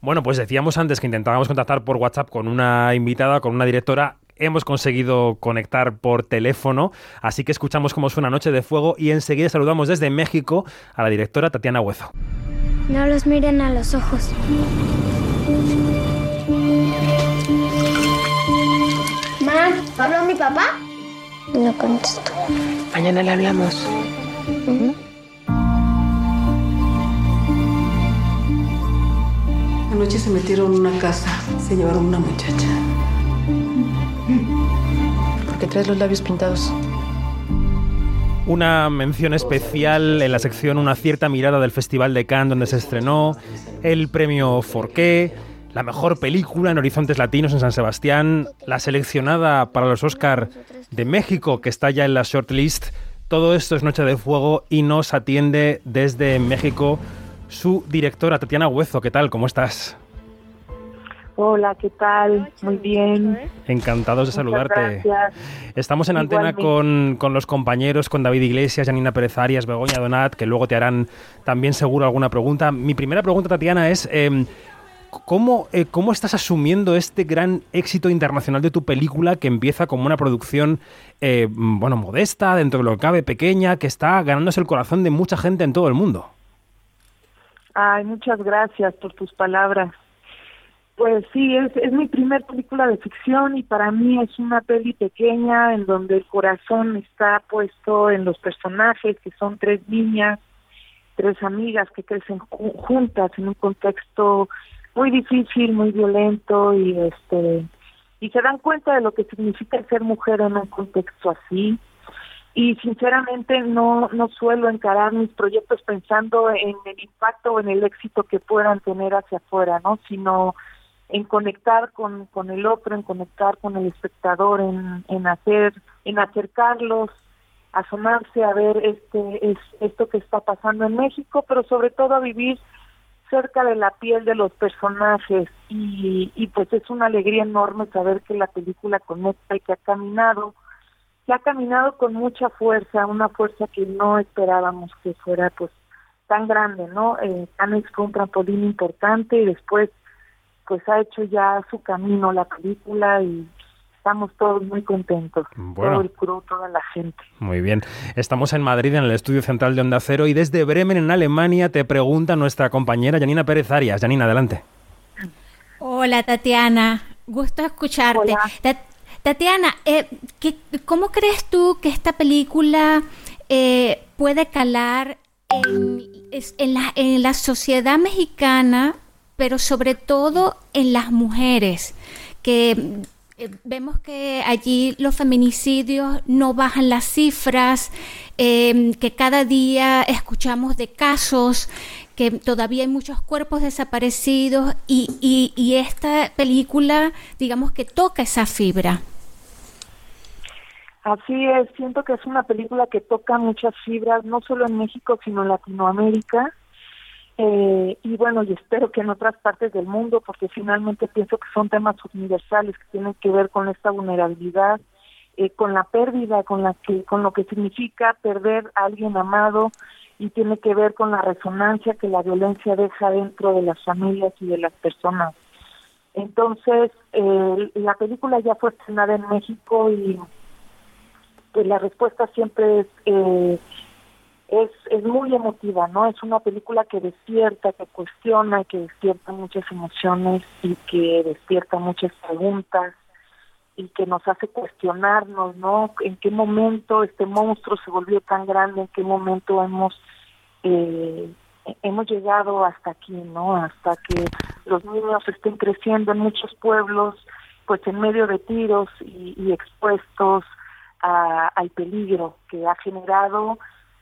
Bueno, pues decíamos antes que intentábamos contactar por WhatsApp con una invitada, con una directora. Hemos conseguido conectar por teléfono, así que escuchamos cómo suena Noche de Fuego y enseguida saludamos desde México a la directora Tatiana Huezo. No los miren a los ojos. Ma, ¿habló mi papá? No contesto. Mañana le hablamos. Se metieron en una casa, se llevaron una muchacha. ¿Por qué traes los labios pintados? Una mención especial en la sección Una cierta mirada del Festival de Cannes donde se estrenó, el premio Forqué, la mejor película en Horizontes Latinos en San Sebastián, la seleccionada para los Oscar de México que está ya en la shortlist. Todo esto es Noche de Fuego y nos atiende desde México su directora Tatiana Huezo. ¿Qué tal? ¿Cómo estás? Hola, ¿qué tal? Muy bien. Encantados de saludarte. gracias. Estamos en antena con, con los compañeros, con David Iglesias, Janina Pérez Arias, Begoña Donat, que luego te harán también seguro alguna pregunta. Mi primera pregunta, Tatiana, es eh, ¿cómo, eh, ¿cómo estás asumiendo este gran éxito internacional de tu película que empieza como una producción, eh, bueno, modesta, dentro de lo que cabe, pequeña, que está ganándose el corazón de mucha gente en todo el mundo? Ay, muchas gracias por tus palabras. Pues sí, es, es mi primer película de ficción y para mí es una peli pequeña en donde el corazón está puesto en los personajes, que son tres niñas, tres amigas que crecen ju- juntas en un contexto muy difícil, muy violento y este y se dan cuenta de lo que significa ser mujer en un contexto así y sinceramente no no suelo encarar mis proyectos pensando en el impacto o en el éxito que puedan tener hacia afuera, ¿no? Sino en conectar con, con el otro, en conectar con el espectador, en, en hacer, en acercarlos, asomarse a ver este es esto que está pasando en México, pero sobre todo a vivir cerca de la piel de los personajes y, y pues es una alegría enorme saber que la película conecta y que ha caminado que ha caminado con mucha fuerza, una fuerza que no esperábamos que fuera pues tan grande, ¿no? Eh, Cannes fue un trampolín importante y después pues ha hecho ya su camino la película y estamos todos muy contentos, Bueno. todo el crew, toda la gente. Muy bien. Estamos en Madrid, en el estudio central de Onda Cero, y desde Bremen, en Alemania, te pregunta nuestra compañera Janina Pérez Arias. Janina, adelante. Hola Tatiana, gusto escucharte. Hola. Ta- Tatiana, eh, ¿qué- ¿cómo crees tú que esta película eh, puede calar en la, en la sociedad mexicana, pero sobre todo en las mujeres? Que eh, vemos que allí los feminicidios no bajan las cifras, eh, que cada día escuchamos de casos, que todavía hay muchos cuerpos desaparecidos y, y, y esta película, digamos que toca esa fibra. Así es, siento que es una película que toca muchas fibras, no solo en México, sino en Latinoamérica. Eh, y bueno, y espero que en otras partes del mundo, porque finalmente pienso que son temas universales que tienen que ver con esta vulnerabilidad, eh, con la pérdida, con la que, con lo que significa perder a alguien amado y tiene que ver con la resonancia que la violencia deja dentro de las familias y de las personas. Entonces, eh, la película ya fue estrenada en México y pues la respuesta siempre es, eh, es es muy emotiva, ¿no? Es una película que despierta, que cuestiona, que despierta muchas emociones y que despierta muchas preguntas y que nos hace cuestionarnos, ¿no? En qué momento este monstruo se volvió tan grande, en qué momento hemos eh, hemos llegado hasta aquí, ¿no? Hasta que los niños estén creciendo en muchos pueblos, pues en medio de tiros y, expuestos a- al peligro que ha generado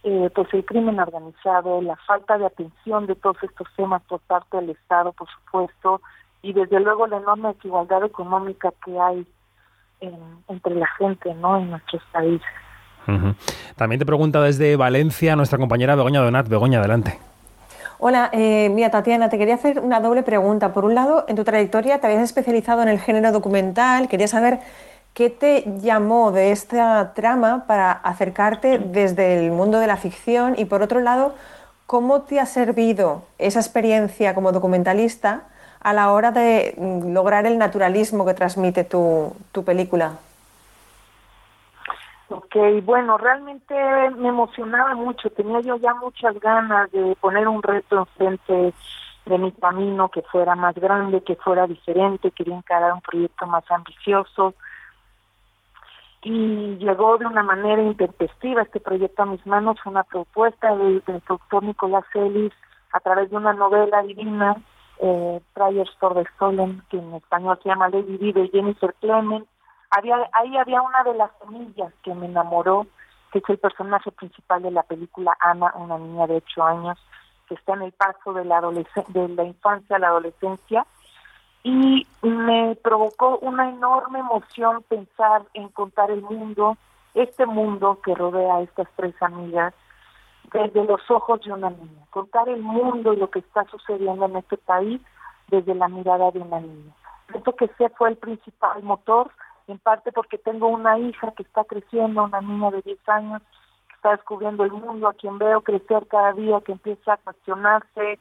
eh, pues el crimen organizado, la falta de atención de todos estos temas por parte del Estado, por supuesto, y desde luego la enorme desigualdad económica que hay en- entre la gente, ¿no? En nuestros países. También te pregunta desde Valencia nuestra compañera Begoña Donat. Begoña, adelante. Hola, eh, mira Tatiana, te quería hacer una doble pregunta. Por un lado, en tu trayectoria te habías especializado en el género documental. Quería saber qué te llamó de esta trama para acercarte desde el mundo de la ficción y por otro lado, cómo te ha servido esa experiencia como documentalista a la hora de mm, lograr el naturalismo que transmite tu, tu película? Ok, bueno, realmente me emocionaba mucho, tenía yo ya muchas ganas de poner un reto enfrente de mi camino que fuera más grande, que fuera diferente, quería encarar un proyecto más ambicioso y llegó de una manera intempestiva este proyecto a mis manos, fue una propuesta del, doctor Nicolás Ellis a través de una novela divina, eh, Prayers for the Stolen, que en español se llama Lady Di de Jennifer Clement, había, ahí había una de las semillas que me enamoró, que es el personaje principal de la película Ana, una niña de ocho años que está en el paso de la, de la infancia a la adolescencia y me provocó una enorme emoción pensar en contar el mundo, este mundo que rodea a estas tres amigas, desde los ojos de una niña, contar el mundo y lo que está sucediendo en este país desde la mirada de una niña. Esto que ese fue el principal motor en parte porque tengo una hija que está creciendo, una niña de 10 años, que está descubriendo el mundo, a quien veo crecer cada día, que empieza a cuestionarse eh,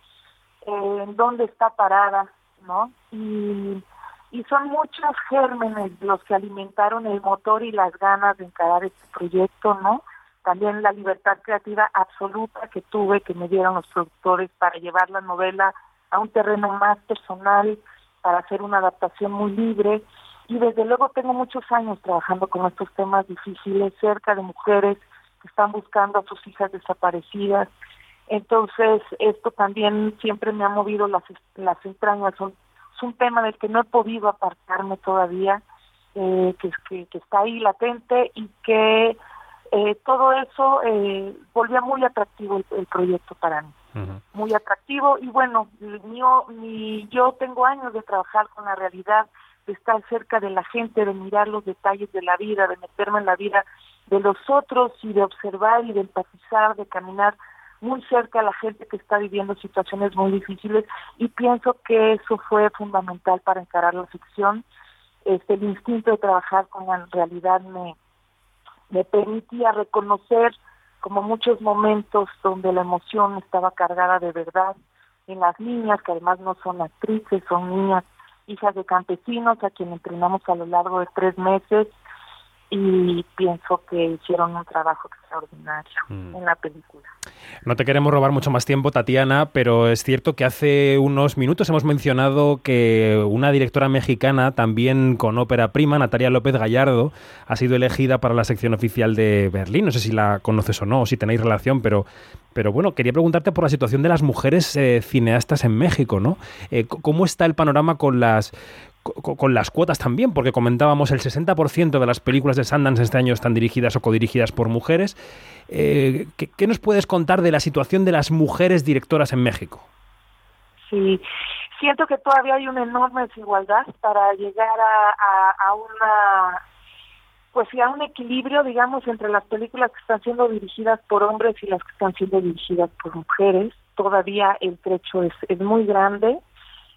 en dónde está parada, ¿no? Y, y son muchos gérmenes los que alimentaron el motor y las ganas de encarar este proyecto, ¿no? También la libertad creativa absoluta que tuve, que me dieron los productores para llevar la novela a un terreno más personal, para hacer una adaptación muy libre y desde luego tengo muchos años trabajando con estos temas difíciles cerca de mujeres que están buscando a sus hijas desaparecidas. Entonces, esto también siempre me ha movido las, las entrañas. Son, es un tema del que no he podido apartarme todavía, eh, que, que, está ahí latente y que eh, todo eso eh, volvía muy atractivo el, proyecto para mí. Muy atractivo y bueno, mi, yo tengo años de trabajar con la realidad de estar cerca de la gente, de mirar los detalles de la vida, de meterme en la vida de los otros y de observar y de empatizar, de caminar muy cerca a la gente que está viviendo situaciones muy difíciles y pienso que eso fue fundamental para encarar la ficción. Este, el instinto de trabajar con la realidad me, me permitía reconocer como muchos momentos donde la emoción estaba cargada de verdad en las niñas, que además no son actrices, son niñas hijas de campesinos a quien entrenamos a lo largo de tres meses y pienso que hicieron un trabajo extraordinario mm. en la película. No te queremos robar mucho más tiempo, Tatiana, pero es cierto que hace unos minutos hemos mencionado que una directora mexicana, también con ópera prima, Natalia López Gallardo, ha sido elegida para la sección oficial de Berlín. No sé si la conoces o no, o si tenéis relación, pero, pero bueno, quería preguntarte por la situación de las mujeres eh, cineastas en México, ¿no? Eh, ¿Cómo está el panorama con las con las cuotas también, porque comentábamos el 60% de las películas de Sundance este año están dirigidas o codirigidas por mujeres. Eh, ¿qué, nos puedes contar de la situación de las mujeres directoras en México? Sí, siento que todavía hay una enorme desigualdad para llegar a, a, una pues sí, a un equilibrio, digamos, entre las películas que están siendo dirigidas por hombres y las que están siendo dirigidas por mujeres. Todavía el trecho es, es muy grande.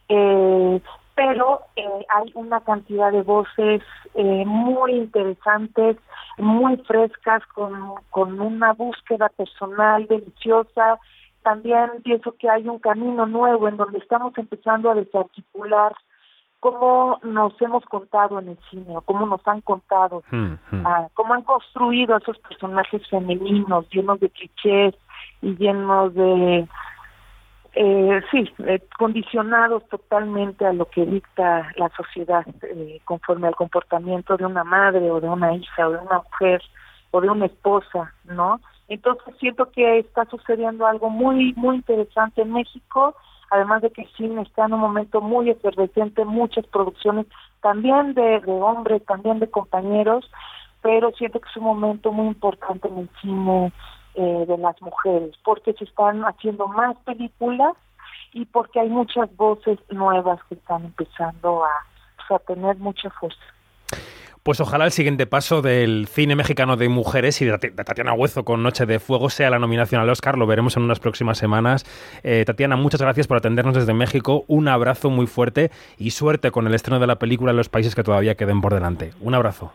Eh, pero eh, hay una cantidad de voces eh, muy interesantes, muy frescas, con, con una búsqueda personal deliciosa. También pienso que hay un camino nuevo en donde estamos empezando a desarticular cómo nos hemos contado en el cine, o cómo nos han contado, hmm, hmm. Ah, cómo han construido esos personajes femeninos llenos de clichés y llenos de eh, sí, eh, condicionados totalmente a lo que dicta la sociedad eh, conforme al comportamiento de una madre o de una hija o de una mujer o de una esposa, ¿no? Entonces siento que está sucediendo algo muy, muy interesante en México, además de que el cine está en un momento muy efervescente, muchas producciones también de, de hombres, también de compañeros, pero siento que es un momento muy importante en el cine eh, de las mujeres, porque se están haciendo más películas y porque hay muchas voces nuevas que están empezando a, tener mucha fuerza. Pues ojalá el siguiente paso del cine mexicano de mujeres y de Tatiana Huezo con Noche de Fuego sea la nominación al Oscar. Lo veremos en unas próximas semanas. Eh, Tatiana, muchas gracias por atendernos desde México. Un abrazo muy fuerte y suerte con el estreno de la película en los países que todavía queden por delante. Un abrazo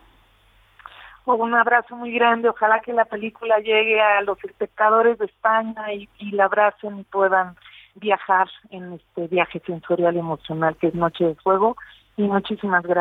un abrazo muy grande. Ojalá que la película llegue a los espectadores de España y, la abracen y puedan viajar en este viaje sensorial y emocional que es Noche de Fuego. Y muchísimas gracias.